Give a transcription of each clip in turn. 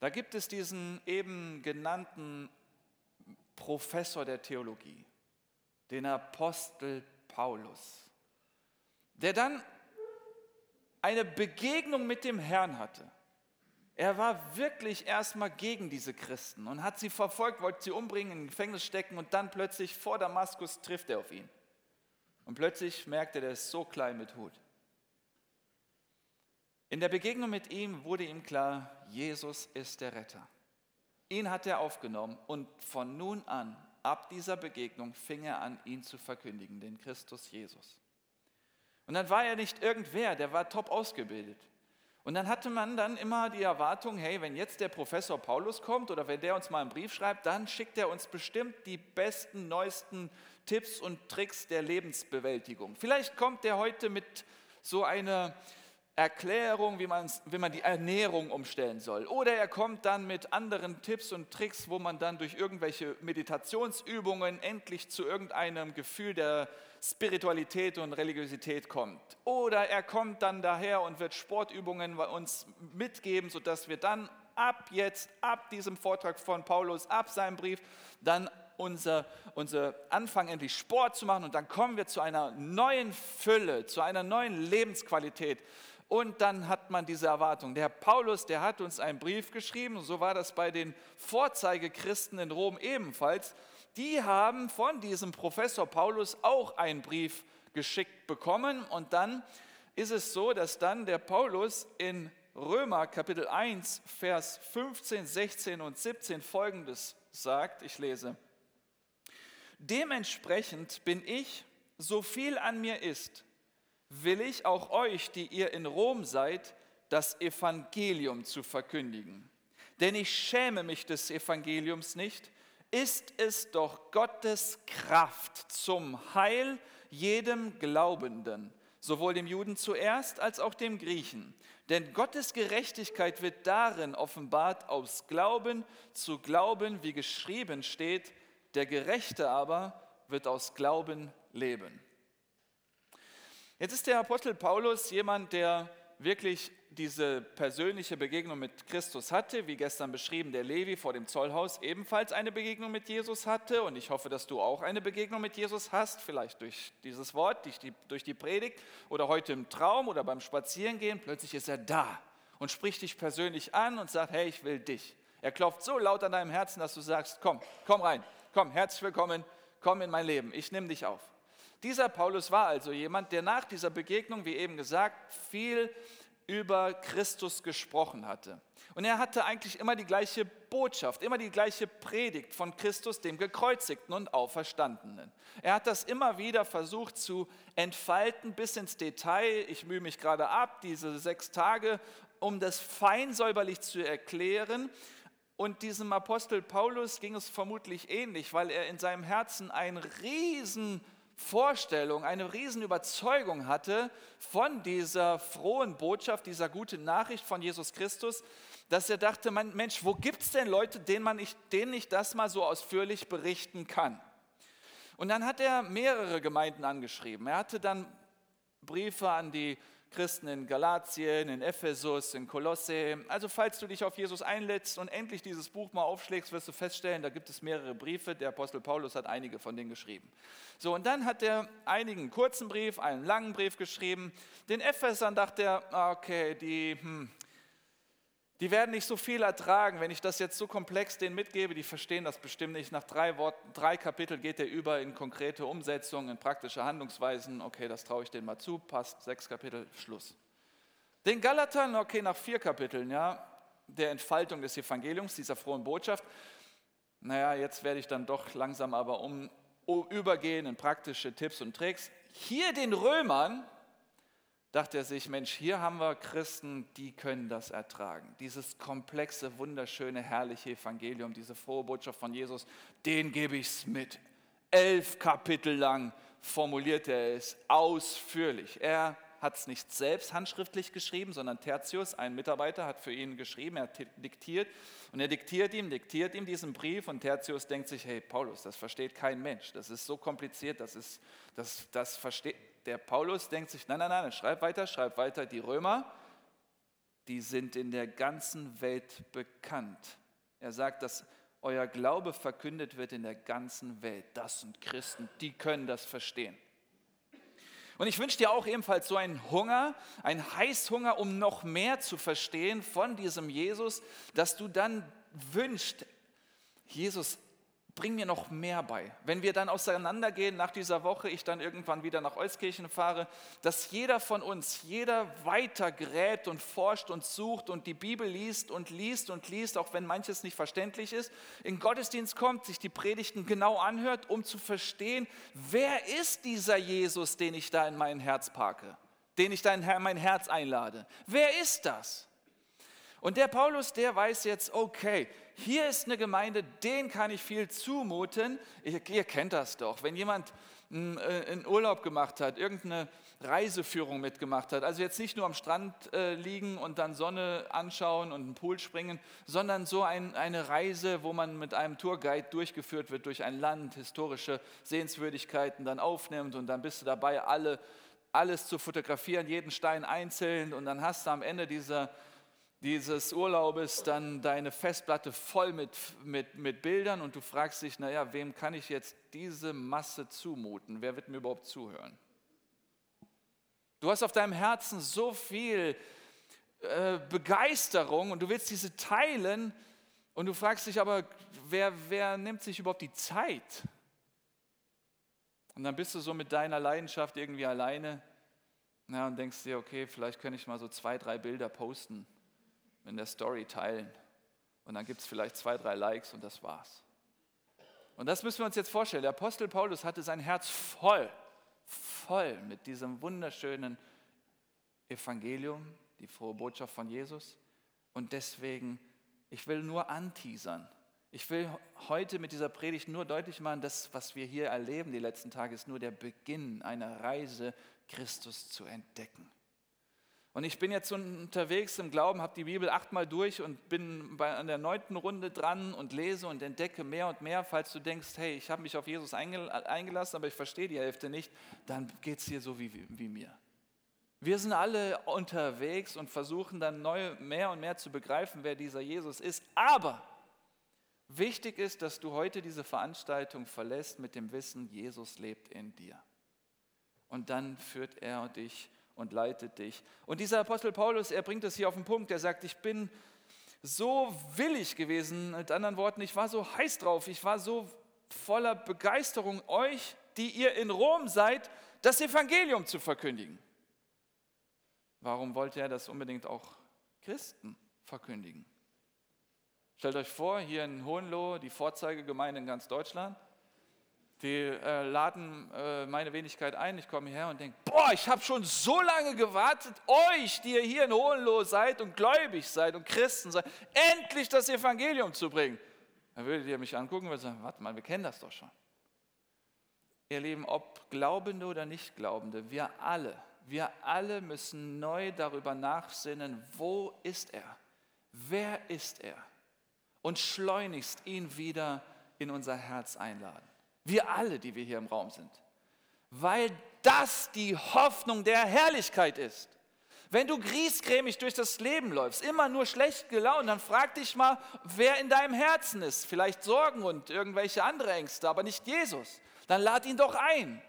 Da gibt es diesen eben genannten Professor der Theologie, den Apostel Paulus, der dann eine Begegnung mit dem Herrn hatte. Er war wirklich erstmal gegen diese Christen und hat sie verfolgt, wollte sie umbringen, in Gefängnis stecken und dann plötzlich vor Damaskus trifft er auf ihn. Und plötzlich merkt er, der ist so klein mit Hut. In der Begegnung mit ihm wurde ihm klar, Jesus ist der Retter. Ihn hat er aufgenommen und von nun an, ab dieser Begegnung, fing er an, ihn zu verkündigen, den Christus Jesus. Und dann war er nicht irgendwer, der war top ausgebildet. Und dann hatte man dann immer die Erwartung, hey, wenn jetzt der Professor Paulus kommt oder wenn der uns mal einen Brief schreibt, dann schickt er uns bestimmt die besten, neuesten Tipps und Tricks der Lebensbewältigung. Vielleicht kommt der heute mit so einer Erklärung, wie, wie man die Ernährung umstellen soll. Oder er kommt dann mit anderen Tipps und Tricks, wo man dann durch irgendwelche Meditationsübungen endlich zu irgendeinem Gefühl der Spiritualität und Religiosität kommt. Oder er kommt dann daher und wird Sportübungen bei uns mitgeben, sodass wir dann ab jetzt, ab diesem Vortrag von Paulus, ab seinem Brief, dann unser, unser Anfang endlich Sport zu machen und dann kommen wir zu einer neuen Fülle, zu einer neuen Lebensqualität. Und dann hat man diese Erwartung. Der Paulus, der hat uns einen Brief geschrieben, so war das bei den Vorzeigechristen in Rom ebenfalls. Die haben von diesem Professor Paulus auch einen Brief geschickt bekommen. Und dann ist es so, dass dann der Paulus in Römer Kapitel 1, Vers 15, 16 und 17 folgendes sagt. Ich lese. Dementsprechend bin ich, so viel an mir ist, will ich auch euch, die ihr in Rom seid, das Evangelium zu verkündigen. Denn ich schäme mich des Evangeliums nicht, ist es doch Gottes Kraft zum Heil jedem Glaubenden, sowohl dem Juden zuerst als auch dem Griechen. Denn Gottes Gerechtigkeit wird darin offenbart, aus Glauben zu Glauben, wie geschrieben steht, der Gerechte aber wird aus Glauben leben. Jetzt ist der Apostel Paulus jemand, der wirklich diese persönliche Begegnung mit Christus hatte, wie gestern beschrieben, der Levi vor dem Zollhaus ebenfalls eine Begegnung mit Jesus hatte. Und ich hoffe, dass du auch eine Begegnung mit Jesus hast, vielleicht durch dieses Wort, durch die, durch die Predigt oder heute im Traum oder beim Spazierengehen. Plötzlich ist er da und spricht dich persönlich an und sagt, hey, ich will dich. Er klopft so laut an deinem Herzen, dass du sagst, komm, komm rein, komm, herzlich willkommen, komm in mein Leben, ich nehme dich auf. Dieser Paulus war also jemand, der nach dieser Begegnung, wie eben gesagt, viel über Christus gesprochen hatte. Und er hatte eigentlich immer die gleiche Botschaft, immer die gleiche Predigt von Christus, dem gekreuzigten und auferstandenen. Er hat das immer wieder versucht zu entfalten bis ins Detail. Ich mühe mich gerade ab, diese sechs Tage, um das fein säuberlich zu erklären. Und diesem Apostel Paulus ging es vermutlich ähnlich, weil er in seinem Herzen ein riesen Vorstellung, eine Riesenüberzeugung hatte von dieser frohen Botschaft, dieser guten Nachricht von Jesus Christus, dass er dachte, Mensch, wo gibt es denn Leute, denen, man ich, denen ich das mal so ausführlich berichten kann? Und dann hat er mehrere Gemeinden angeschrieben. Er hatte dann Briefe an die Christen in Galatien, in Ephesus, in Kolosse. Also falls du dich auf Jesus einlädst und endlich dieses Buch mal aufschlägst, wirst du feststellen, da gibt es mehrere Briefe. Der Apostel Paulus hat einige von denen geschrieben. So, und dann hat er einigen kurzen Brief, einen langen Brief geschrieben. Den Ephesern dachte er, ah, okay, die, hm, die werden nicht so viel ertragen, wenn ich das jetzt so komplex denen mitgebe, die verstehen das bestimmt nicht. Nach drei, Worten, drei Kapitel geht er über in konkrete Umsetzungen, in praktische Handlungsweisen. Okay, das traue ich denen mal zu, passt, sechs Kapitel, Schluss. Den Galatern, okay, nach vier Kapiteln, ja, der Entfaltung des Evangeliums, dieser frohen Botschaft. Naja, jetzt werde ich dann doch langsam aber um, übergehen in praktische Tipps und Tricks. Hier den Römern, dachte er sich, Mensch, hier haben wir Christen, die können das ertragen. Dieses komplexe, wunderschöne, herrliche Evangelium, diese frohe Botschaft von Jesus, den gebe ich es mit. Elf Kapitel lang formuliert er es ausführlich. Er hat es nicht selbst handschriftlich geschrieben, sondern Tertius, ein Mitarbeiter, hat für ihn geschrieben, er diktiert und er diktiert ihm, diktiert ihm diesen Brief und Tertius denkt sich, hey Paulus, das versteht kein Mensch, das ist so kompliziert, das, ist, das, das versteht, der Paulus denkt sich, nein, nein, nein, schreib weiter, schreib weiter, die Römer, die sind in der ganzen Welt bekannt. Er sagt, dass euer Glaube verkündet wird in der ganzen Welt. Das sind Christen, die können das verstehen. Und ich wünsche dir auch ebenfalls so einen Hunger, einen Heißhunger, um noch mehr zu verstehen von diesem Jesus, dass du dann wünschst, Jesus, bring mir noch mehr bei. Wenn wir dann auseinandergehen nach dieser Woche, ich dann irgendwann wieder nach Euskirchen fahre, dass jeder von uns, jeder weiter gräbt und forscht und sucht und die Bibel liest und liest und liest, auch wenn manches nicht verständlich ist, in Gottesdienst kommt, sich die Predigten genau anhört, um zu verstehen, wer ist dieser Jesus, den ich da in mein Herz parke, den ich da in mein Herz einlade. Wer ist das? Und der Paulus, der weiß jetzt, okay, hier ist eine Gemeinde, den kann ich viel zumuten. Ihr, ihr kennt das doch. Wenn jemand hm, äh, einen Urlaub gemacht hat, irgendeine Reiseführung mitgemacht hat, also jetzt nicht nur am Strand äh, liegen und dann Sonne anschauen und einen Pool springen, sondern so ein, eine Reise, wo man mit einem Tourguide durchgeführt wird durch ein Land, historische Sehenswürdigkeiten dann aufnimmt und dann bist du dabei, alle, alles zu fotografieren, jeden Stein einzeln und dann hast du am Ende dieser dieses Urlaubes dann deine Festplatte voll mit, mit, mit Bildern und du fragst dich, naja, wem kann ich jetzt diese Masse zumuten? Wer wird mir überhaupt zuhören? Du hast auf deinem Herzen so viel äh, Begeisterung und du willst diese teilen und du fragst dich aber, wer, wer nimmt sich überhaupt die Zeit? Und dann bist du so mit deiner Leidenschaft irgendwie alleine ja, und denkst dir, okay, vielleicht könnte ich mal so zwei, drei Bilder posten in der Story teilen. Und dann gibt es vielleicht zwei, drei Likes und das war's. Und das müssen wir uns jetzt vorstellen. Der Apostel Paulus hatte sein Herz voll, voll mit diesem wunderschönen Evangelium, die frohe Botschaft von Jesus. Und deswegen, ich will nur anteasern. Ich will heute mit dieser Predigt nur deutlich machen, das, was wir hier erleben die letzten Tage, ist nur der Beginn einer Reise, Christus zu entdecken. Und ich bin jetzt unterwegs im Glauben, habe die Bibel achtmal durch und bin bei, an der neunten Runde dran und lese und entdecke mehr und mehr. Falls du denkst, hey, ich habe mich auf Jesus eingelassen, aber ich verstehe die Hälfte nicht, dann geht es dir so wie, wie, wie mir. Wir sind alle unterwegs und versuchen dann neu, mehr und mehr zu begreifen, wer dieser Jesus ist. Aber wichtig ist, dass du heute diese Veranstaltung verlässt mit dem Wissen, Jesus lebt in dir. Und dann führt er dich und leitet dich. Und dieser Apostel Paulus, er bringt es hier auf den Punkt, er sagt, ich bin so willig gewesen, mit anderen Worten, ich war so heiß drauf, ich war so voller Begeisterung, euch, die ihr in Rom seid, das Evangelium zu verkündigen. Warum wollte er das unbedingt auch Christen verkündigen? Stellt euch vor, hier in Hohenlohe, die Vorzeigegemeinde in ganz Deutschland, die äh, laden äh, meine Wenigkeit ein. Ich komme hierher und denke, boah, ich habe schon so lange gewartet, euch, die ihr hier in Hohenlohe seid und gläubig seid und Christen seid, endlich das Evangelium zu bringen. Dann würdet ihr mich angucken und sagen, warte mal, wir kennen das doch schon. Ihr Lieben, ob Glaubende oder Nichtglaubende, wir alle, wir alle müssen neu darüber nachsinnen, wo ist er? Wer ist er? Und schleunigst ihn wieder in unser Herz einladen. Wir alle, die wir hier im Raum sind. Weil das die Hoffnung der Herrlichkeit ist. Wenn du griesgrämig durch das Leben läufst, immer nur schlecht gelaunt, dann frag dich mal, wer in deinem Herzen ist. Vielleicht Sorgen und irgendwelche andere Ängste, aber nicht Jesus. Dann lad ihn doch ein.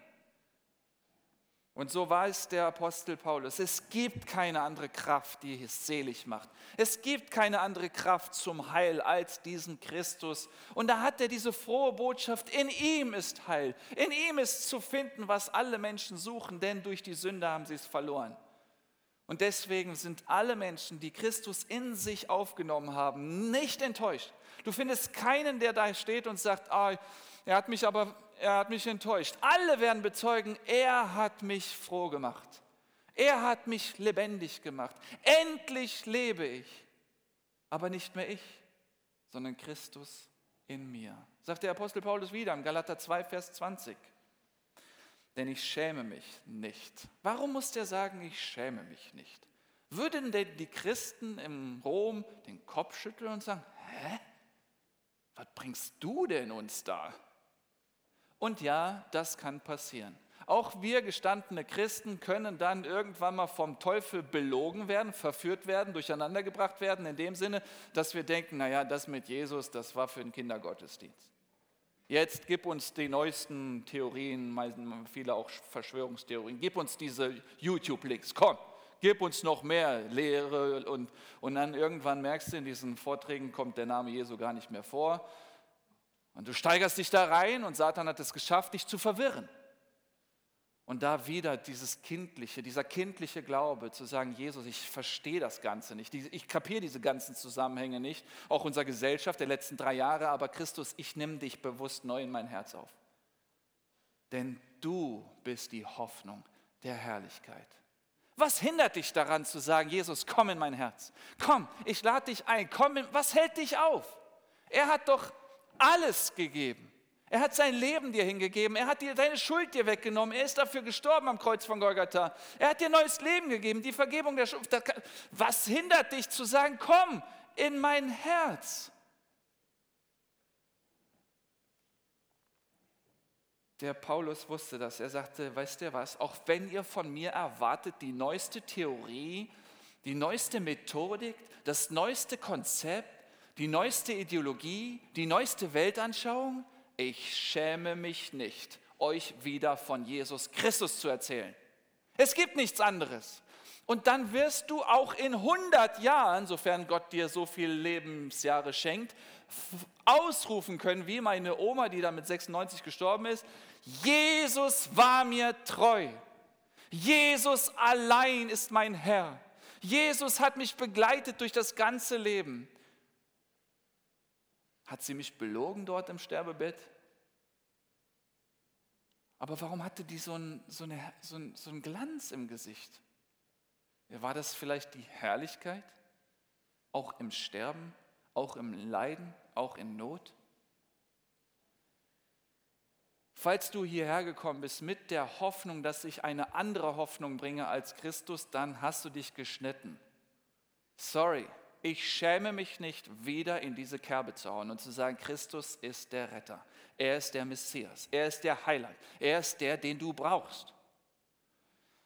Und so weiß der Apostel Paulus, es gibt keine andere Kraft, die es selig macht. Es gibt keine andere Kraft zum Heil als diesen Christus. Und da hat er diese frohe Botschaft, in ihm ist Heil. In ihm ist zu finden, was alle Menschen suchen, denn durch die Sünde haben sie es verloren. Und deswegen sind alle Menschen, die Christus in sich aufgenommen haben, nicht enttäuscht. Du findest keinen, der da steht und sagt, ah, er hat mich aber er hat mich enttäuscht. Alle werden bezeugen, er hat mich froh gemacht. Er hat mich lebendig gemacht. Endlich lebe ich. Aber nicht mehr ich, sondern Christus in mir. Sagt der Apostel Paulus wieder im Galater 2, Vers 20. Denn ich schäme mich nicht. Warum muss der sagen, ich schäme mich nicht? Würden denn die Christen im Rom den Kopf schütteln und sagen, hä? Was bringst du denn uns da? Und ja, das kann passieren. Auch wir gestandene Christen können dann irgendwann mal vom Teufel belogen werden, verführt werden, durcheinandergebracht werden, in dem Sinne, dass wir denken, naja, das mit Jesus, das war für einen Kindergottesdienst. Jetzt gib uns die neuesten Theorien, viele auch Verschwörungstheorien, gib uns diese YouTube-Links, komm, gib uns noch mehr Lehre und, und dann irgendwann merkst du, in diesen Vorträgen kommt der Name Jesu gar nicht mehr vor und du steigerst dich da rein und Satan hat es geschafft, dich zu verwirren. Und da wieder dieses kindliche, dieser kindliche Glaube zu sagen, Jesus, ich verstehe das Ganze nicht, ich kapiere diese ganzen Zusammenhänge nicht, auch unserer Gesellschaft der letzten drei Jahre, aber Christus, ich nehme dich bewusst neu in mein Herz auf. Denn du bist die Hoffnung der Herrlichkeit. Was hindert dich daran zu sagen, Jesus, komm in mein Herz, komm, ich lade dich ein, komm, in, was hält dich auf? Er hat doch alles gegeben. Er hat sein Leben dir hingegeben. Er hat dir deine Schuld dir weggenommen. Er ist dafür gestorben am Kreuz von Golgatha. Er hat dir neues Leben gegeben, die Vergebung der Schuld. Was hindert dich zu sagen, komm in mein Herz? Der Paulus wusste das. Er sagte, weißt du was, auch wenn ihr von mir erwartet, die neueste Theorie, die neueste Methodik, das neueste Konzept, die neueste Ideologie, die neueste Weltanschauung, ich schäme mich nicht, euch wieder von Jesus Christus zu erzählen. Es gibt nichts anderes. Und dann wirst du auch in 100 Jahren, sofern Gott dir so viele Lebensjahre schenkt, ausrufen können, wie meine Oma, die da mit 96 gestorben ist, Jesus war mir treu. Jesus allein ist mein Herr. Jesus hat mich begleitet durch das ganze Leben. Hat sie mich belogen dort im Sterbebett? Aber warum hatte die so einen, so, eine, so, einen, so einen Glanz im Gesicht? War das vielleicht die Herrlichkeit? Auch im Sterben, auch im Leiden, auch in Not? Falls du hierher gekommen bist mit der Hoffnung, dass ich eine andere Hoffnung bringe als Christus, dann hast du dich geschnitten. Sorry, ich schäme mich nicht, wieder in diese Kerbe zu hauen und zu sagen, Christus ist der Retter, er ist der Messias, er ist der Heiland, er ist der, den du brauchst.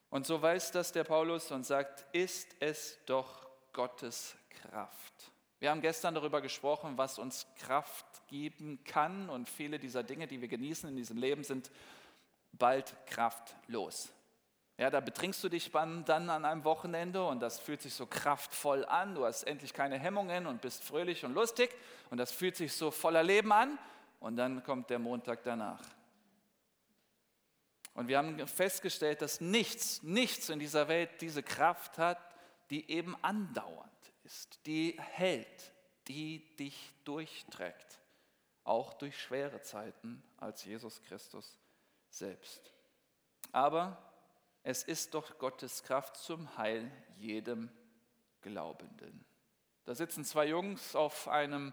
Und so weiß das der Paulus und sagt, ist es doch Gottes Kraft. Wir haben gestern darüber gesprochen, was uns Kraft geben kann und viele dieser Dinge, die wir genießen in diesem Leben, sind bald kraftlos. Ja, da betrinkst du dich dann an einem Wochenende und das fühlt sich so kraftvoll an. Du hast endlich keine Hemmungen und bist fröhlich und lustig und das fühlt sich so voller Leben an. Und dann kommt der Montag danach. Und wir haben festgestellt, dass nichts, nichts in dieser Welt diese Kraft hat, die eben andauernd ist, die hält, die dich durchträgt, auch durch schwere Zeiten als Jesus Christus selbst. Aber es ist doch Gottes Kraft zum Heil jedem Glaubenden. Da sitzen zwei Jungs auf einem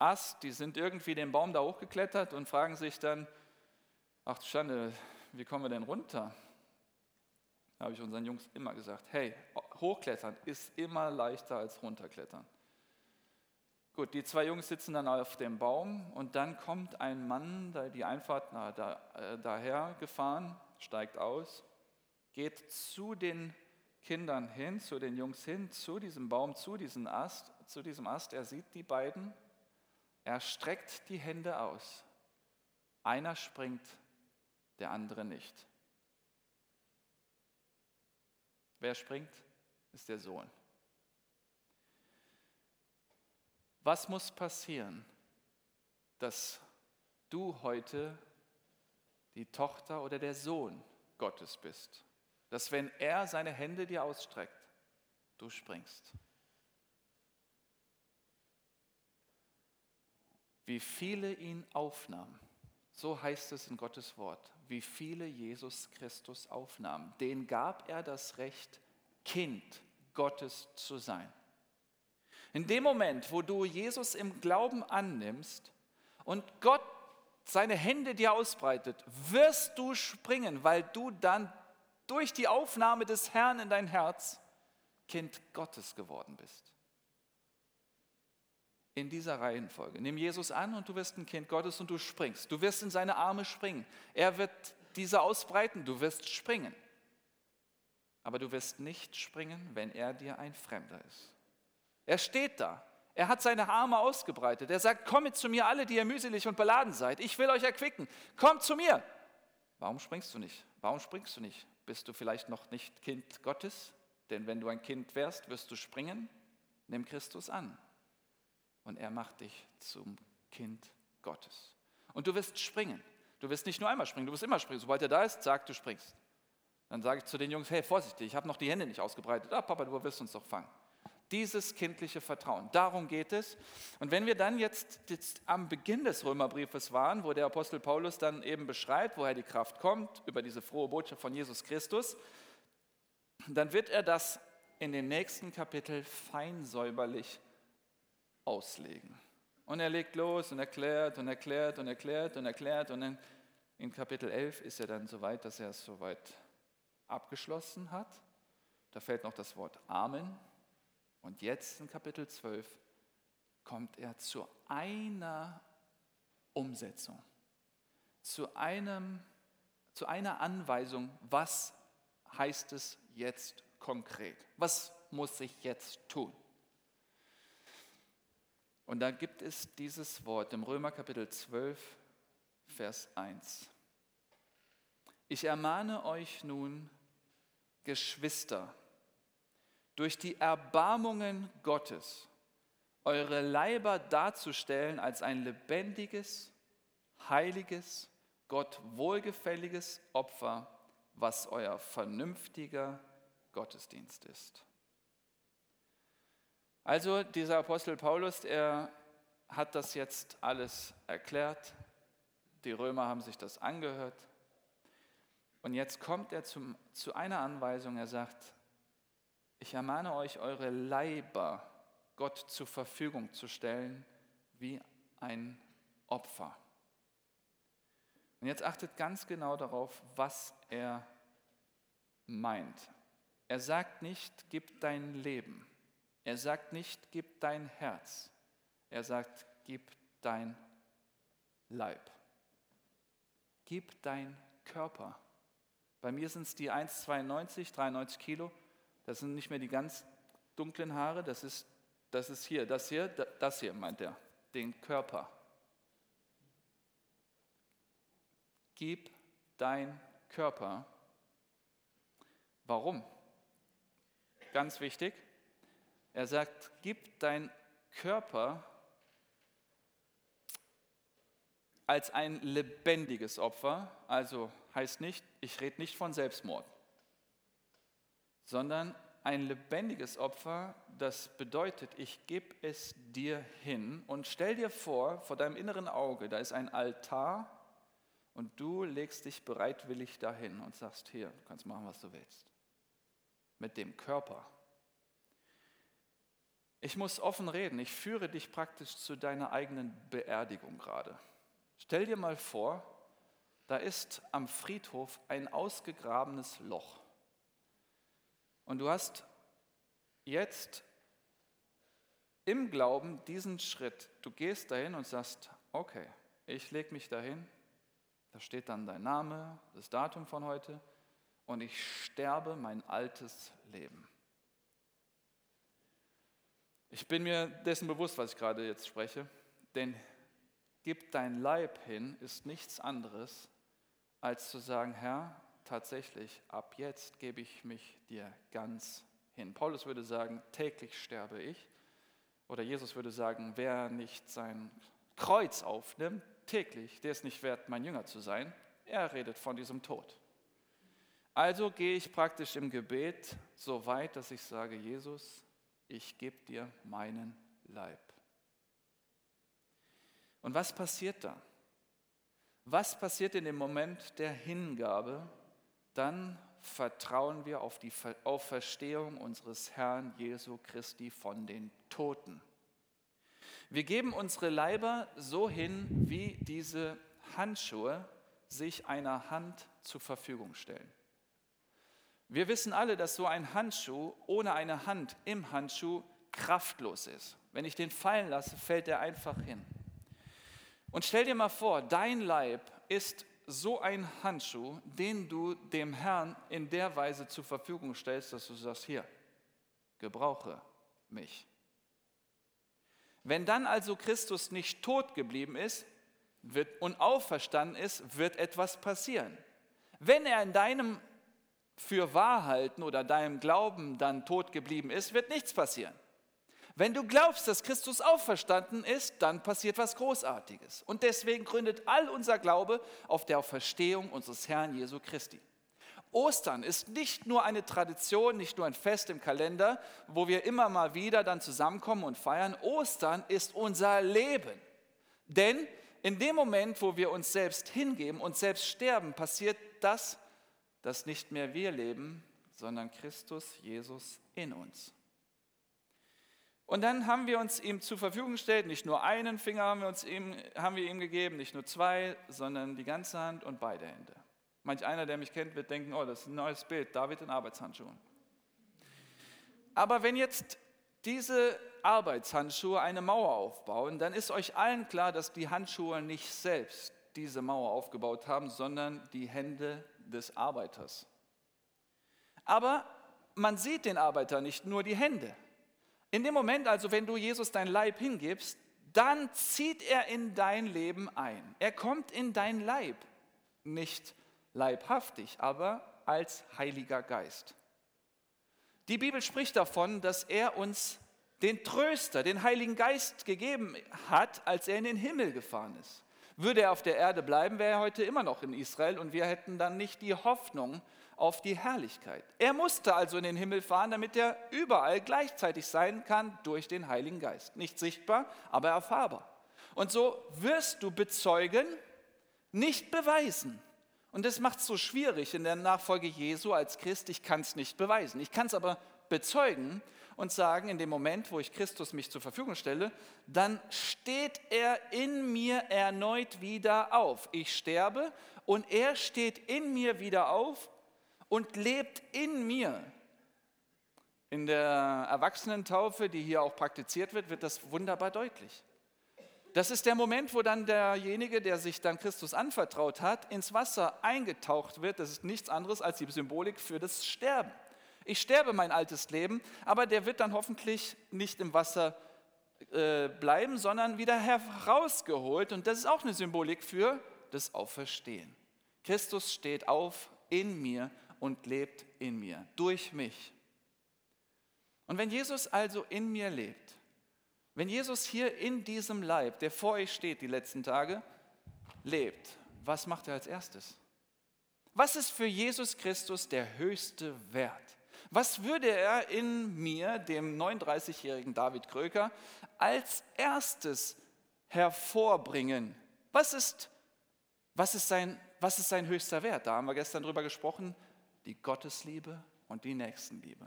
Ast, die sind irgendwie den Baum da hochgeklettert und fragen sich dann, ach Schande, wie kommen wir denn runter? Da habe ich unseren Jungs immer gesagt, hey, hochklettern ist immer leichter als runterklettern. Gut, die zwei Jungs sitzen dann auf dem Baum und dann kommt ein Mann, die Einfahrt na, da, äh, daher gefahren, steigt aus geht zu den Kindern hin, zu den Jungs hin, zu diesem Baum, zu diesem Ast, zu diesem Ast. Er sieht die beiden, er streckt die Hände aus. Einer springt, der andere nicht. Wer springt, ist der Sohn. Was muss passieren, dass du heute die Tochter oder der Sohn Gottes bist? Dass wenn er seine Hände dir ausstreckt, du springst. Wie viele ihn aufnahmen, so heißt es in Gottes Wort, wie viele Jesus Christus aufnahmen, den gab er das Recht, Kind Gottes zu sein. In dem Moment, wo du Jesus im Glauben annimmst und Gott seine Hände dir ausbreitet, wirst du springen, weil du dann durch die Aufnahme des Herrn in dein Herz Kind Gottes geworden bist. In dieser Reihenfolge. Nimm Jesus an und du wirst ein Kind Gottes und du springst. Du wirst in seine Arme springen. Er wird diese ausbreiten, du wirst springen. Aber du wirst nicht springen, wenn er dir ein Fremder ist. Er steht da. Er hat seine Arme ausgebreitet. Er sagt, kommet zu mir alle, die ihr mühselig und beladen seid. Ich will euch erquicken. Kommt zu mir. Warum springst du nicht? Warum springst du nicht? Bist du vielleicht noch nicht Kind Gottes? Denn wenn du ein Kind wärst, wirst du springen. Nimm Christus an. Und er macht dich zum Kind Gottes. Und du wirst springen. Du wirst nicht nur einmal springen, du wirst immer springen. Sobald er da ist, sag, du springst. Dann sage ich zu den Jungs, hey, vorsichtig, ich habe noch die Hände nicht ausgebreitet. Ah, Papa, du wirst uns doch fangen. Dieses kindliche Vertrauen, darum geht es. Und wenn wir dann jetzt, jetzt am Beginn des Römerbriefes waren, wo der Apostel Paulus dann eben beschreibt, woher die Kraft kommt, über diese frohe Botschaft von Jesus Christus, dann wird er das in dem nächsten Kapitel feinsäuberlich auslegen. Und er legt los und erklärt und erklärt und erklärt und erklärt. Und in, in Kapitel 11 ist er dann so weit, dass er es soweit abgeschlossen hat. Da fällt noch das Wort Amen. Und jetzt in Kapitel 12 kommt er zu einer Umsetzung, zu, einem, zu einer Anweisung, was heißt es jetzt konkret? Was muss ich jetzt tun? Und da gibt es dieses Wort im Römer Kapitel 12, Vers 1. Ich ermahne euch nun, Geschwister, durch die Erbarmungen Gottes eure Leiber darzustellen als ein lebendiges, heiliges, Gott wohlgefälliges Opfer, was euer vernünftiger Gottesdienst ist. Also dieser Apostel Paulus, er hat das jetzt alles erklärt. Die Römer haben sich das angehört. Und jetzt kommt er zum, zu einer Anweisung. Er sagt, ich ermahne euch, eure Leiber Gott zur Verfügung zu stellen wie ein Opfer. Und jetzt achtet ganz genau darauf, was er meint. Er sagt nicht, gib dein Leben. Er sagt nicht, gib dein Herz. Er sagt, gib dein Leib. Gib dein Körper. Bei mir sind es die 1,92, 93 Kilo. Das sind nicht mehr die ganz dunklen Haare, das ist, das ist hier, das hier, das hier meint er, den Körper. Gib dein Körper. Warum? Ganz wichtig, er sagt, gib dein Körper als ein lebendiges Opfer, also heißt nicht, ich rede nicht von Selbstmord, sondern ein lebendiges Opfer, das bedeutet, ich gebe es dir hin und stell dir vor, vor deinem inneren Auge, da ist ein Altar und du legst dich bereitwillig dahin und sagst, hier, du kannst machen, was du willst. Mit dem Körper. Ich muss offen reden, ich führe dich praktisch zu deiner eigenen Beerdigung gerade. Stell dir mal vor, da ist am Friedhof ein ausgegrabenes Loch. Und du hast jetzt im Glauben diesen Schritt. Du gehst dahin und sagst, okay, ich lege mich dahin, da steht dann dein Name, das Datum von heute und ich sterbe mein altes Leben. Ich bin mir dessen bewusst, was ich gerade jetzt spreche, denn gib dein Leib hin ist nichts anderes, als zu sagen, Herr, tatsächlich, ab jetzt gebe ich mich dir ganz hin. Paulus würde sagen, täglich sterbe ich. Oder Jesus würde sagen, wer nicht sein Kreuz aufnimmt, täglich, der ist nicht wert, mein Jünger zu sein. Er redet von diesem Tod. Also gehe ich praktisch im Gebet so weit, dass ich sage, Jesus, ich gebe dir meinen Leib. Und was passiert da? Was passiert in dem Moment der Hingabe? Dann vertrauen wir auf die Auferstehung unseres Herrn Jesu Christi von den Toten. Wir geben unsere Leiber so hin, wie diese Handschuhe sich einer Hand zur Verfügung stellen. Wir wissen alle, dass so ein Handschuh ohne eine Hand im Handschuh kraftlos ist. Wenn ich den fallen lasse, fällt er einfach hin. Und stell dir mal vor, dein Leib ist so ein Handschuh, den du dem Herrn in der Weise zur Verfügung stellst, dass du sagst, hier, gebrauche mich. Wenn dann also Christus nicht tot geblieben ist wird, und auferstanden ist, wird etwas passieren. Wenn er in deinem Fürwahrhalten oder deinem Glauben dann tot geblieben ist, wird nichts passieren. Wenn du glaubst, dass Christus auferstanden ist, dann passiert was Großartiges. Und deswegen gründet all unser Glaube auf der Verstehung unseres Herrn Jesu Christi. Ostern ist nicht nur eine Tradition, nicht nur ein Fest im Kalender, wo wir immer mal wieder dann zusammenkommen und feiern. Ostern ist unser Leben. Denn in dem Moment, wo wir uns selbst hingeben und selbst sterben, passiert das, dass nicht mehr wir leben, sondern Christus Jesus in uns. Und dann haben wir uns ihm zur Verfügung gestellt, nicht nur einen Finger haben wir, uns ihm, haben wir ihm gegeben, nicht nur zwei, sondern die ganze Hand und beide Hände. Manch einer, der mich kennt, wird denken, oh, das ist ein neues Bild, David in Arbeitshandschuhen. Aber wenn jetzt diese Arbeitshandschuhe eine Mauer aufbauen, dann ist euch allen klar, dass die Handschuhe nicht selbst diese Mauer aufgebaut haben, sondern die Hände des Arbeiters. Aber man sieht den Arbeiter nicht, nur die Hände. In dem Moment also, wenn du Jesus dein Leib hingibst, dann zieht er in dein Leben ein. Er kommt in dein Leib, nicht leibhaftig, aber als Heiliger Geist. Die Bibel spricht davon, dass er uns den Tröster, den Heiligen Geist gegeben hat, als er in den Himmel gefahren ist. Würde er auf der Erde bleiben, wäre er heute immer noch in Israel und wir hätten dann nicht die Hoffnung auf die Herrlichkeit. Er musste also in den Himmel fahren, damit er überall gleichzeitig sein kann durch den Heiligen Geist. Nicht sichtbar, aber erfahrbar. Und so wirst du bezeugen, nicht beweisen. Und das macht es so schwierig in der Nachfolge Jesu als Christ. Ich kann es nicht beweisen. Ich kann es aber bezeugen und sagen, in dem Moment, wo ich Christus mich zur Verfügung stelle, dann steht er in mir erneut wieder auf. Ich sterbe und er steht in mir wieder auf und lebt in mir. In der Erwachsenentaufe, die hier auch praktiziert wird, wird das wunderbar deutlich. Das ist der Moment, wo dann derjenige, der sich dann Christus anvertraut hat, ins Wasser eingetaucht wird. Das ist nichts anderes als die Symbolik für das Sterben. Ich sterbe mein altes Leben, aber der wird dann hoffentlich nicht im Wasser äh, bleiben, sondern wieder herausgeholt. Und das ist auch eine Symbolik für das Auferstehen. Christus steht auf in mir und lebt in mir, durch mich. Und wenn Jesus also in mir lebt, wenn Jesus hier in diesem Leib, der vor euch steht die letzten Tage, lebt, was macht er als erstes? Was ist für Jesus Christus der höchste Wert? Was würde er in mir, dem 39-jährigen David Kröker, als erstes hervorbringen? Was ist, was, ist sein, was ist sein höchster Wert? Da haben wir gestern drüber gesprochen, die Gottesliebe und die Nächstenliebe.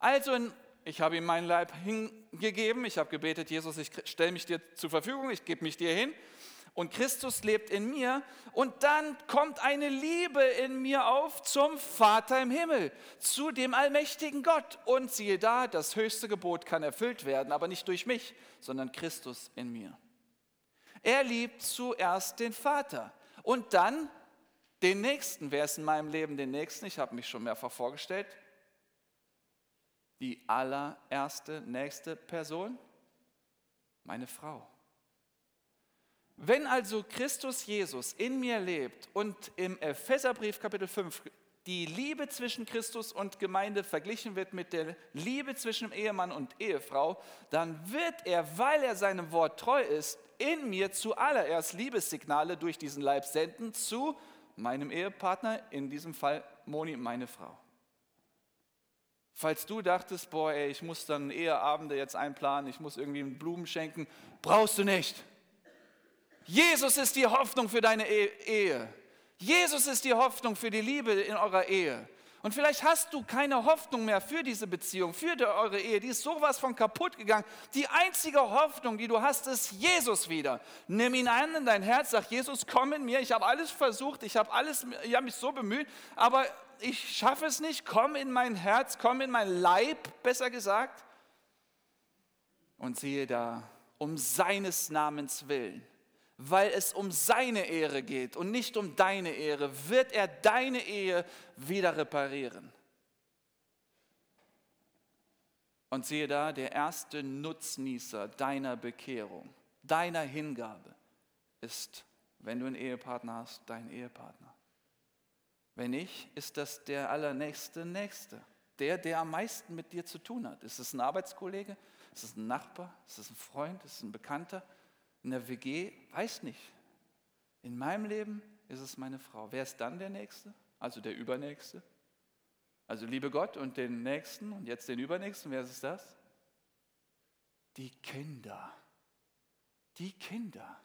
Also in ich habe ihm meinen Leib hingegeben. Ich habe gebetet, Jesus, ich stelle mich dir zur Verfügung, ich gebe mich dir hin. Und Christus lebt in mir. Und dann kommt eine Liebe in mir auf zum Vater im Himmel, zu dem allmächtigen Gott. Und siehe da, das höchste Gebot kann erfüllt werden, aber nicht durch mich, sondern Christus in mir. Er liebt zuerst den Vater und dann den Nächsten. Wer ist in meinem Leben den Nächsten? Ich habe mich schon mehrfach vorgestellt die allererste nächste Person? Meine Frau. Wenn also Christus Jesus in mir lebt und im Epheserbrief Kapitel 5 die Liebe zwischen Christus und Gemeinde verglichen wird mit der Liebe zwischen Ehemann und Ehefrau, dann wird er, weil er seinem Wort treu ist, in mir zuallererst Liebessignale durch diesen Leib senden zu meinem Ehepartner, in diesem Fall Moni, meine Frau. Falls du dachtest, boah, ey, ich muss dann Eheabende jetzt einplanen, ich muss irgendwie Blumen schenken, brauchst du nicht. Jesus ist die Hoffnung für deine e-, Ehe. Jesus ist die Hoffnung für die Liebe in eurer Ehe. Und vielleicht hast du keine Hoffnung mehr für diese Beziehung, für eure Ehe. Die ist sowas von kaputt gegangen. Die einzige Hoffnung, die du hast, ist Jesus wieder. Nimm ihn an in dein Herz, sag Jesus, komm in mir. Ich habe alles versucht, ich habe alles, ich habe mich so bemüht, aber ich schaffe es nicht, komm in mein Herz, komm in mein Leib, besser gesagt. Und siehe da, um seines Namens willen, weil es um seine Ehre geht und nicht um deine Ehre, wird er deine Ehe wieder reparieren. Und siehe da, der erste Nutznießer deiner Bekehrung, deiner Hingabe ist, wenn du einen Ehepartner hast, dein Ehepartner. Wenn nicht, ist das der allernächste Nächste. Der, der am meisten mit dir zu tun hat. Ist es ein Arbeitskollege? Ist es ein Nachbar? Ist es ein Freund? Ist es ein Bekannter? In der WG? Weiß nicht. In meinem Leben ist es meine Frau. Wer ist dann der Nächste? Also der Übernächste? Also liebe Gott und den Nächsten und jetzt den Übernächsten. Wer ist das? Die Kinder. Die Kinder.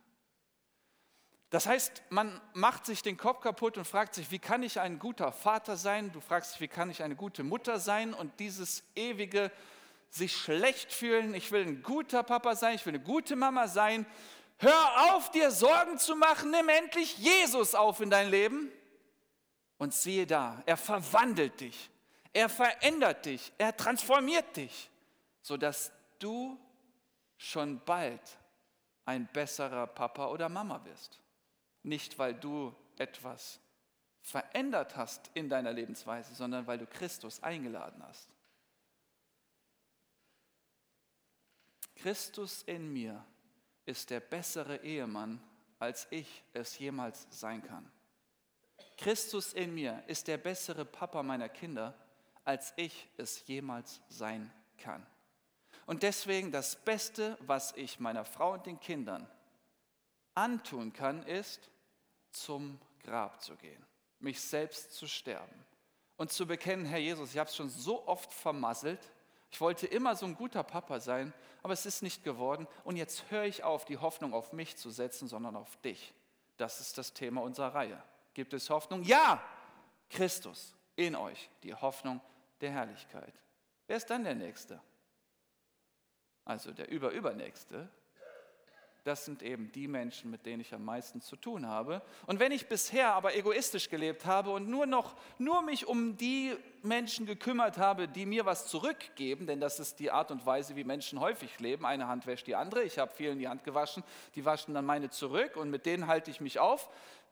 Das heißt, man macht sich den Kopf kaputt und fragt sich, wie kann ich ein guter Vater sein? Du fragst dich, wie kann ich eine gute Mutter sein? Und dieses ewige sich schlecht fühlen, ich will ein guter Papa sein, ich will eine gute Mama sein. Hör auf, dir Sorgen zu machen, nimm endlich Jesus auf in dein Leben. Und siehe da, er verwandelt dich, er verändert dich, er transformiert dich, sodass du schon bald ein besserer Papa oder Mama bist. Nicht, weil du etwas verändert hast in deiner Lebensweise, sondern weil du Christus eingeladen hast. Christus in mir ist der bessere Ehemann, als ich es jemals sein kann. Christus in mir ist der bessere Papa meiner Kinder, als ich es jemals sein kann. Und deswegen das Beste, was ich meiner Frau und den Kindern antun kann, ist, zum Grab zu gehen, mich selbst zu sterben und zu bekennen, Herr Jesus, ich habe es schon so oft vermasselt, ich wollte immer so ein guter Papa sein, aber es ist nicht geworden und jetzt höre ich auf, die Hoffnung auf mich zu setzen, sondern auf dich. Das ist das Thema unserer Reihe. Gibt es Hoffnung? Ja, Christus in euch, die Hoffnung der Herrlichkeit. Wer ist dann der Nächste? Also der Überübernächste das sind eben die Menschen, mit denen ich am meisten zu tun habe. Und wenn ich bisher aber egoistisch gelebt habe und nur noch nur mich um die Menschen gekümmert habe, die mir was zurückgeben, denn das ist die Art und Weise, wie Menschen häufig leben. Eine Hand wäscht die andere. Ich habe vielen die Hand gewaschen, die waschen dann meine zurück und mit denen halte ich mich auf.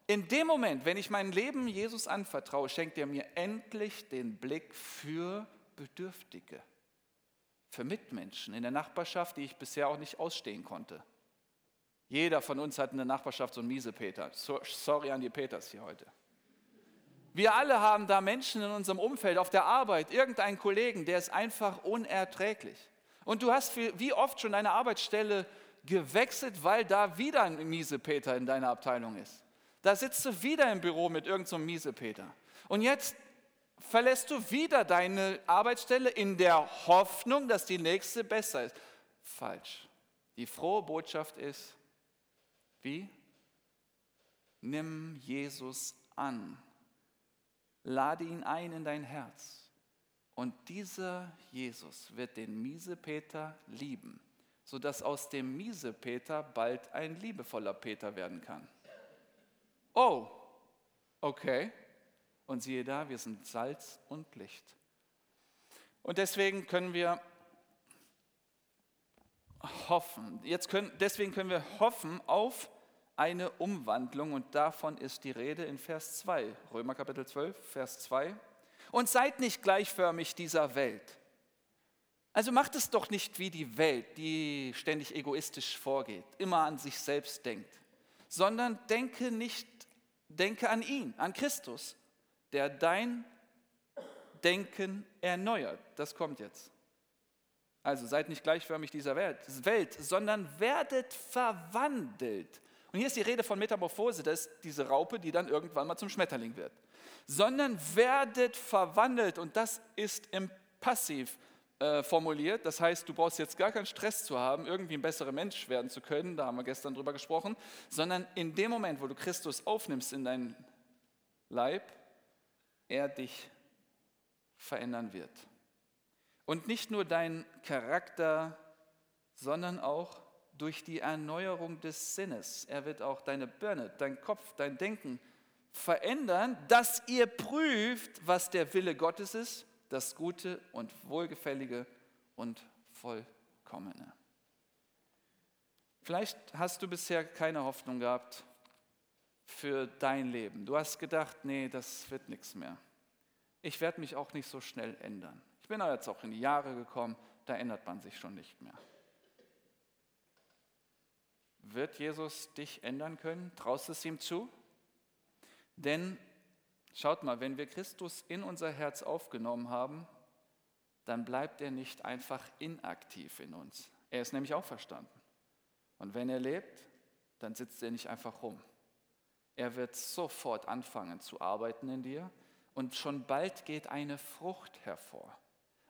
In dem Moment, wenn ich mein Leben Jesus anvertraue, schenkt er mir endlich den Blick für Bedürftige, für Mitmenschen in der Nachbarschaft, die ich bisher auch nicht ausstehen konnte. Jeder von uns hat in der Nachbarschaft so einen Miesepeter. Sorry an die Peters hier heute. Wir alle haben da Menschen in unserem Umfeld, auf der Arbeit, irgendeinen Kollegen, der ist einfach unerträglich. Und du hast wie oft schon deine Arbeitsstelle gewechselt, weil da wieder ein Miesepeter in deiner Abteilung ist. Da sitzt du wieder im Büro mit irgendeinem so Miesepeter. Und jetzt verlässt du wieder deine Arbeitsstelle in der Hoffnung, dass die nächste besser ist. Falsch. Die frohe Botschaft ist, wie? Nimm Jesus an. Lade ihn ein in dein Herz. Und dieser Jesus wird den Miesepeter lieben, sodass aus dem Miesepeter bald ein liebevoller Peter werden kann. Oh, okay. Und siehe da, wir sind Salz und Licht. Und deswegen können wir hoffen. Jetzt können, deswegen können wir hoffen auf eine Umwandlung und davon ist die Rede in Vers 2, Römer Kapitel 12, Vers 2. Und seid nicht gleichförmig dieser Welt. Also macht es doch nicht wie die Welt, die ständig egoistisch vorgeht, immer an sich selbst denkt, sondern denke nicht, denke an ihn, an Christus, der dein Denken erneuert. Das kommt jetzt. Also seid nicht gleichförmig dieser Welt, Welt, sondern werdet verwandelt und hier ist die Rede von Metamorphose, das ist diese Raupe, die dann irgendwann mal zum Schmetterling wird. Sondern werdet verwandelt und das ist im Passiv äh, formuliert. Das heißt, du brauchst jetzt gar keinen Stress zu haben, irgendwie ein besserer Mensch werden zu können, da haben wir gestern drüber gesprochen, sondern in dem Moment, wo du Christus aufnimmst in deinen Leib, er dich verändern wird. Und nicht nur dein Charakter, sondern auch durch die Erneuerung des Sinnes. Er wird auch deine Birne, dein Kopf, dein Denken verändern, dass ihr prüft, was der Wille Gottes ist, das Gute und Wohlgefällige und Vollkommene. Vielleicht hast du bisher keine Hoffnung gehabt für dein Leben. Du hast gedacht, nee, das wird nichts mehr. Ich werde mich auch nicht so schnell ändern. Ich bin jetzt auch in die Jahre gekommen, da ändert man sich schon nicht mehr. Wird Jesus dich ändern können? Traust es ihm zu? Denn schaut mal, wenn wir Christus in unser Herz aufgenommen haben, dann bleibt er nicht einfach inaktiv in uns. Er ist nämlich auch verstanden. Und wenn er lebt, dann sitzt er nicht einfach rum. Er wird sofort anfangen zu arbeiten in dir und schon bald geht eine Frucht hervor.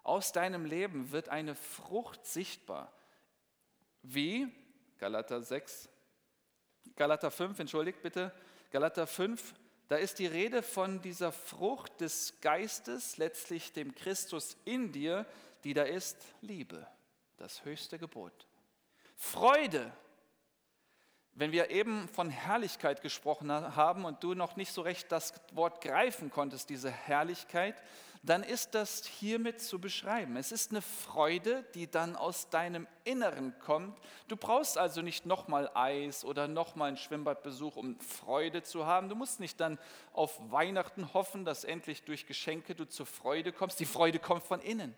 Aus deinem Leben wird eine Frucht sichtbar. Wie? Galater 6, Galater 5, entschuldigt bitte, Galater 5, da ist die Rede von dieser Frucht des Geistes, letztlich dem Christus in dir, die da ist Liebe, das höchste Gebot. Freude. Wenn wir eben von Herrlichkeit gesprochen haben und du noch nicht so recht das Wort greifen konntest, diese Herrlichkeit, dann ist das hiermit zu beschreiben. Es ist eine Freude, die dann aus deinem Inneren kommt. Du brauchst also nicht nochmal Eis oder nochmal einen Schwimmbadbesuch, um Freude zu haben. Du musst nicht dann auf Weihnachten hoffen, dass endlich durch Geschenke du zur Freude kommst. Die Freude kommt von innen.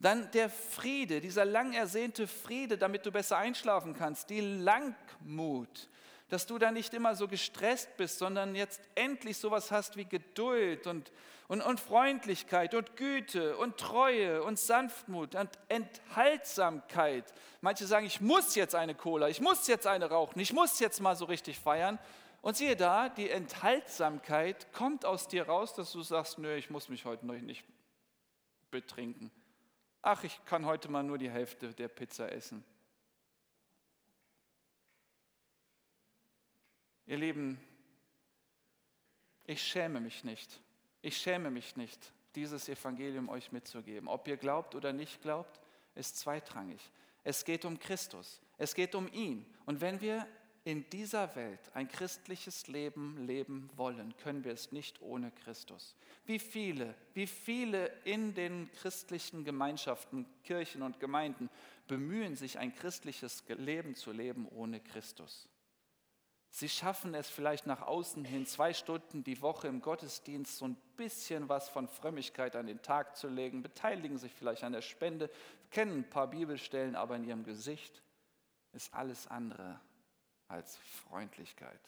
Dann der Friede, dieser lang ersehnte Friede, damit du besser einschlafen kannst, die Langmut, dass du da nicht immer so gestresst bist, sondern jetzt endlich sowas hast wie Geduld und, und, und Freundlichkeit und Güte und Treue und Sanftmut und Enthaltsamkeit. Manche sagen, ich muss jetzt eine Cola, ich muss jetzt eine rauchen, ich muss jetzt mal so richtig feiern. Und siehe da, die Enthaltsamkeit kommt aus dir raus, dass du sagst, nö, ich muss mich heute noch nicht betrinken ach, ich kann heute mal nur die Hälfte der Pizza essen. Ihr Lieben, ich schäme mich nicht. Ich schäme mich nicht, dieses Evangelium euch mitzugeben. Ob ihr glaubt oder nicht glaubt, ist zweitrangig. Es geht um Christus. Es geht um ihn. Und wenn wir in dieser Welt ein christliches Leben leben wollen, können wir es nicht ohne Christus. Wie viele, wie viele in den christlichen Gemeinschaften, Kirchen und Gemeinden bemühen sich, ein christliches Leben zu leben ohne Christus. Sie schaffen es vielleicht nach außen hin, zwei Stunden die Woche im Gottesdienst so ein bisschen was von Frömmigkeit an den Tag zu legen, beteiligen sich vielleicht an der Spende, kennen ein paar Bibelstellen, aber in ihrem Gesicht ist alles andere als Freundlichkeit.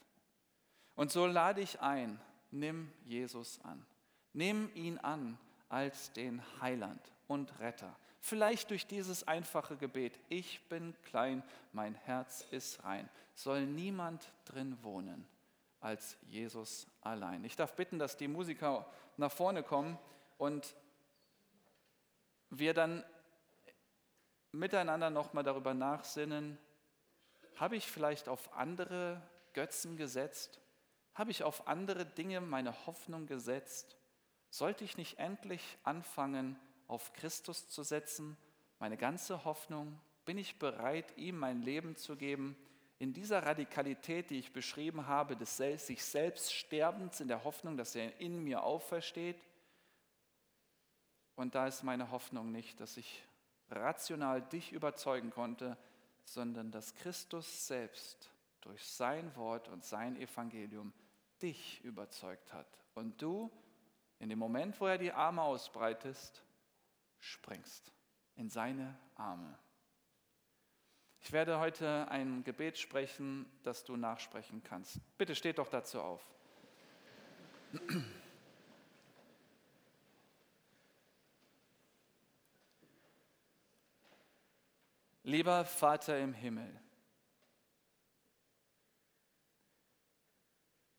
Und so lade ich ein, nimm Jesus an. Nimm ihn an als den Heiland und Retter. Vielleicht durch dieses einfache Gebet, ich bin klein, mein Herz ist rein, soll niemand drin wohnen als Jesus allein. Ich darf bitten, dass die Musiker nach vorne kommen und wir dann miteinander nochmal darüber nachsinnen, habe ich vielleicht auf andere Götzen gesetzt? Habe ich auf andere Dinge meine Hoffnung gesetzt? Sollte ich nicht endlich anfangen, auf Christus zu setzen, meine ganze Hoffnung? Bin ich bereit, ihm mein Leben zu geben? In dieser Radikalität, die ich beschrieben habe, des sich selbst Sterbens, in der Hoffnung, dass er in mir aufersteht? Und da ist meine Hoffnung nicht, dass ich rational dich überzeugen konnte, sondern dass Christus selbst durch sein Wort und sein Evangelium dich überzeugt hat. Und du, in dem Moment, wo er die Arme ausbreitest, springst in seine Arme. Ich werde heute ein Gebet sprechen, das du nachsprechen kannst. Bitte steht doch dazu auf. Lieber Vater im Himmel,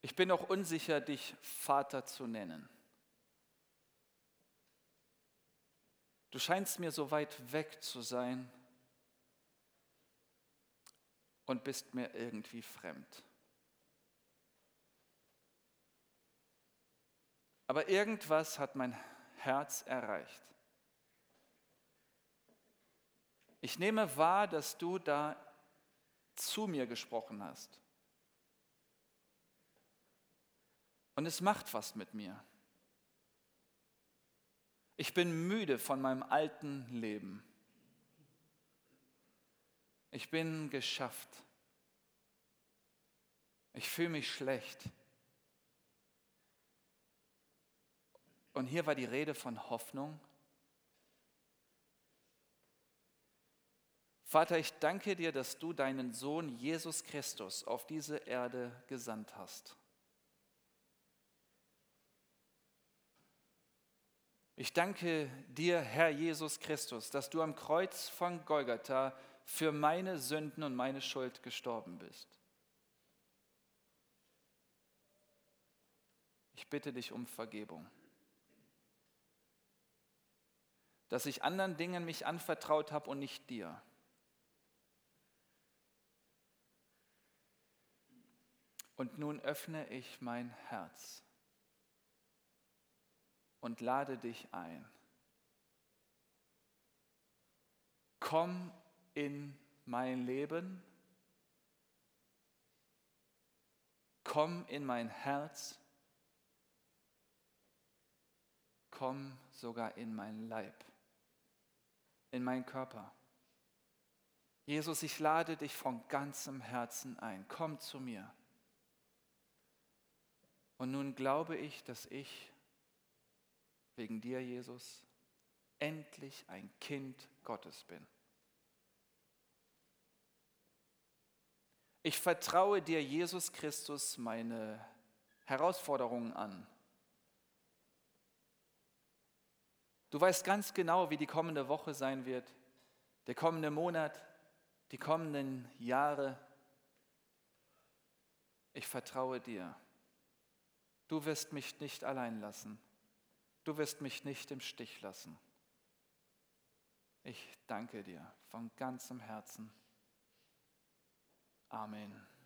ich bin auch unsicher, dich Vater zu nennen. Du scheinst mir so weit weg zu sein und bist mir irgendwie fremd. Aber irgendwas hat mein Herz erreicht. Ich nehme wahr, dass du da zu mir gesprochen hast. Und es macht was mit mir. Ich bin müde von meinem alten Leben. Ich bin geschafft. Ich fühle mich schlecht. Und hier war die Rede von Hoffnung. Vater, ich danke dir, dass du deinen Sohn Jesus Christus auf diese Erde gesandt hast. Ich danke dir, Herr Jesus Christus, dass du am Kreuz von Golgatha für meine Sünden und meine Schuld gestorben bist. Ich bitte dich um Vergebung. Dass ich anderen Dingen mich anvertraut habe und nicht dir. Und nun öffne ich mein Herz und lade dich ein. Komm in mein Leben, komm in mein Herz, komm sogar in mein Leib, in meinen Körper. Jesus, ich lade dich von ganzem Herzen ein. Komm zu mir. Und nun glaube ich, dass ich wegen dir, Jesus, endlich ein Kind Gottes bin. Ich vertraue dir, Jesus Christus, meine Herausforderungen an. Du weißt ganz genau, wie die kommende Woche sein wird, der kommende Monat, die kommenden Jahre. Ich vertraue dir. Du wirst mich nicht allein lassen. Du wirst mich nicht im Stich lassen. Ich danke dir von ganzem Herzen. Amen.